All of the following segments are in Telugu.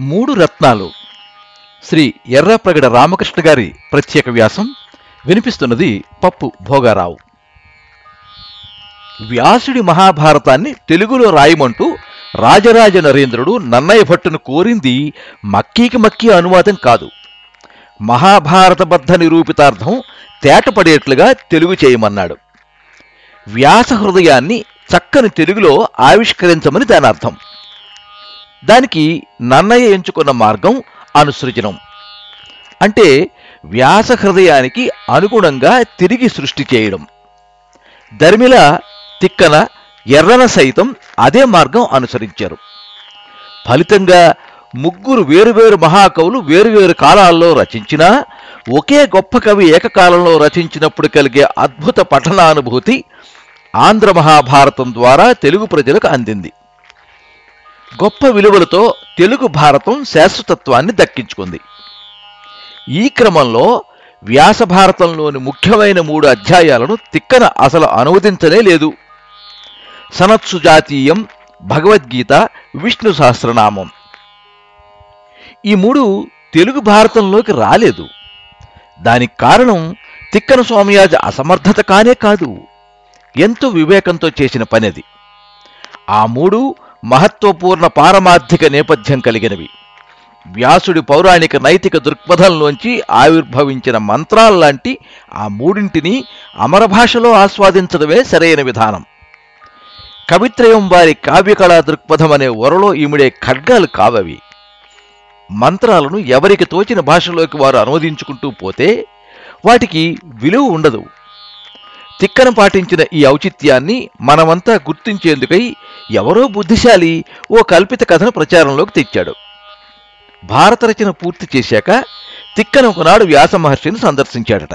మూడు రత్నాలు. శ్రీ ఎర్రప్రగడ రామకృష్ణ గారి ప్రత్యేక వ్యాసం వినిపిస్తున్నది పప్పు భోగారావు. వ్యాసుడి మహాభారతాన్ని తెలుగులో రాయమంటూ రాజరాజ నరేంద్రుడు నన్నయ్య భట్టును కోరింది మక్కీకి మక్కీ అనువాదం కాదు. మహాభారతబద్ధ నిరూపితార్థం తేటపడేట్లుగా తెలుగు చేయమన్నాడు. వ్యాస హృదయాన్ని చక్కని తెలుగులో ఆవిష్కరించమని దాని అర్థం దానికి నన్నయ్య ఎంచుకున్న మార్గం అనుసృజనం. అంటే వ్యాస హృదయానికి అనుగుణంగా తిరిగి సృష్టి చేయడం. ధర్మిల తిక్కన ఎర్రన సైతం అదే మార్గం అనుసరించారు. ఫలితంగా ముగ్గురు వేరువేరు మహాకవులు వేరువేరు కాలాల్లో రచించినా ఒకే గొప్ప కవి ఏకకాలంలో రచించినప్పుడు కలిగే అద్భుత పఠనానుభూతి ఆంధ్ర మహాభారతం ద్వారా తెలుగు ప్రజలకు అందింది. గొప్ప విలువలతో తెలుగు భారతం శాశ్వతత్వాన్ని దక్కించుకుంది. ఈ క్రమంలో వ్యాస భారతంలోని ముఖ్యమైన మూడు అధ్యాయాలను తిక్కన అసలు అనువదించనే లేదు. సనత్సు జాతీయం భగవద్గీత విష్ణు సహస్రనామం. ఈ మూడు తెలుగు భారతంలోకి రాలేదు. దానికి కారణం తిక్కన స్వామియాజ అసమర్థత కానే కాదు. ఎంతో వివేకంతో చేసిన పనిది. ఆ మూడు మహత్వపూర్ణ పారమార్థిక నేపథ్యం కలిగినవి. వ్యాసుడి పౌరాణిక నైతిక దృక్పథంలోంచి ఆవిర్భవించిన మంత్రాల్లాంటి ఆ మూడింటిని అమర భాషలో ఆస్వాదించడమే సరైన విధానం. కవిత్రయం వారి కావ్యకళా దృక్పథం అనే ఒరలో ఈమిడే ఖడ్గాలు కావవి. మంత్రాలను ఎవరికి తోచిన భాషలోకి వారు అనువదించుకుంటూ పోతే వాటికి విలువ ఉండదు. తిక్కన పాటించిన ఈ ఔచిత్యాన్ని మనమంతా గుర్తించేందుకై ఎవరో బుద్ధిశాలి ఓ కల్పిత కథను ప్రచారంలోకి తెచ్చాడు. భారత రచన పూర్తి చేశాక తిక్కన ఒకనాడు వ్యాస మహర్షిని సందర్శించాడట.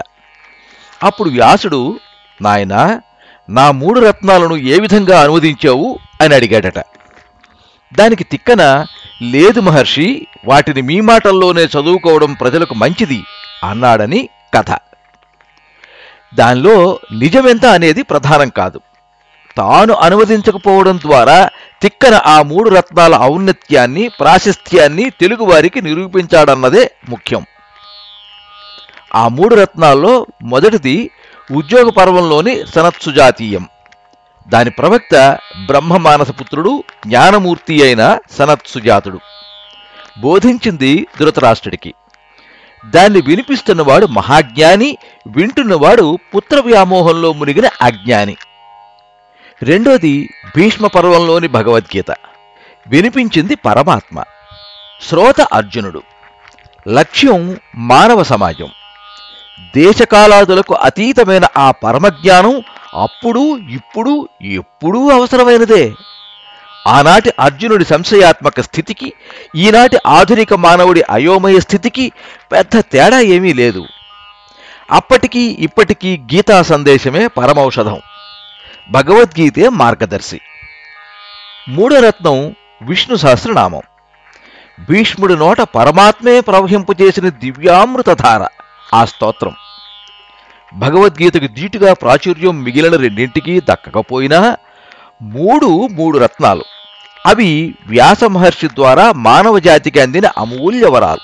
అప్పుడు వ్యాసుడు నాయనా నా మూడు రత్నాలను ఏ విధంగా అనువదించావు? అని అడిగాడట. దానికి తిక్కన లేదు మహర్షి వాటిని మీ మాటల్లోనే చదువుకోవడం ప్రజలకు మంచిది అన్నాడని కథ. దానిలో నిజమెంత అనేది ప్రధానం కాదు. తాను అనువదించకపోవడం ద్వారా తిక్కన ఆ మూడు రత్నాల ఔన్నత్యాన్ని ప్రాశస్త్యాన్ని తెలుగువారికి నిరూపించాడన్నదే ముఖ్యం. ఆ మూడు రత్నాల్లో మొదటిది ఉద్యోగ పర్వంలోని సనత్సుజాతీయం. దాని ప్రవక్త బ్రహ్మమానసపుత్రుడు జ్ఞానమూర్తి అయిన సనత్సుజాతుడు. బోధించింది ధృతరాష్ట్రుడికి. దాన్ని వినిపిస్తున్నవాడు మహాజ్ఞాని వింటున్నవాడు పుత్ర వ్యామోహంలో మునిగిన అజ్ఞాని. రెండోది భీష్మ పర్వంలోని భగవద్గీత. వినిపించింది పరమాత్మ. శ్రోత అర్జునుడు. లక్ష్యం మానవ సమాజం. దేశకాలాదులకు అతీతమైన ఆ పరమజ్ఞానం అప్పుడు ఇప్పుడు ఎప్పుడూ అవసరమైనదే. ఆనాటి అర్జునుడి సంశయాత్మక స్థితికి ఈనాటి ఆధునిక మానవుడి అయోమయ స్థితికి పెద్ద తేడా ఏమీ లేదు. అప్పటికీ ఇప్పటికీ గీతా సందేశమే పరమౌషధం. భగవద్గీతే మార్గదర్శి. మూడో రత్నం విష్ణు సహస్రనామం. భీష్ముడి నోట పరమాత్మే ప్రవహింపజేసిన దివ్యామృతధార ఆ స్తోత్రం. భగవద్గీతకు దీటుగా ప్రాచుర్యం మిగిలిన రెండింటికి దక్కకపోయినా మూడు మూడు రత్నాలు. అవి వ్యాస మహర్షి ద్వారా మానవ జాతికి అందిన అమూల్య వరాలు.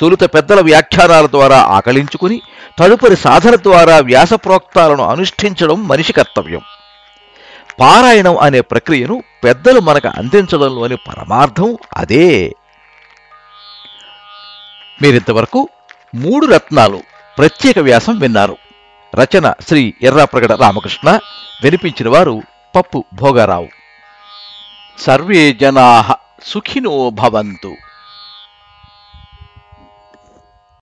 తొలుత పెద్దల వ్యాఖ్యానాల ద్వారా ఆకలించుకుని తదుపరి సాధన ద్వారా వ్యాస ప్రోక్తాలను అనుష్ఠించడం మనిషి కర్తవ్యం. పారాయణం అనే ప్రక్రియను పెద్దలు మనకు అందించడంలోని పరమార్థం అదే. మీరింతవరకు మూడు రత్నాలు ప్రత్యేక వ్యాసం విన్నారు. రచన శ్రీ ఎర్రాప్రగడ రామకృష్ణ వినిపించిన వారు పప్పు భోగరావు. సర్వే జనా సుఖినో భవంతు.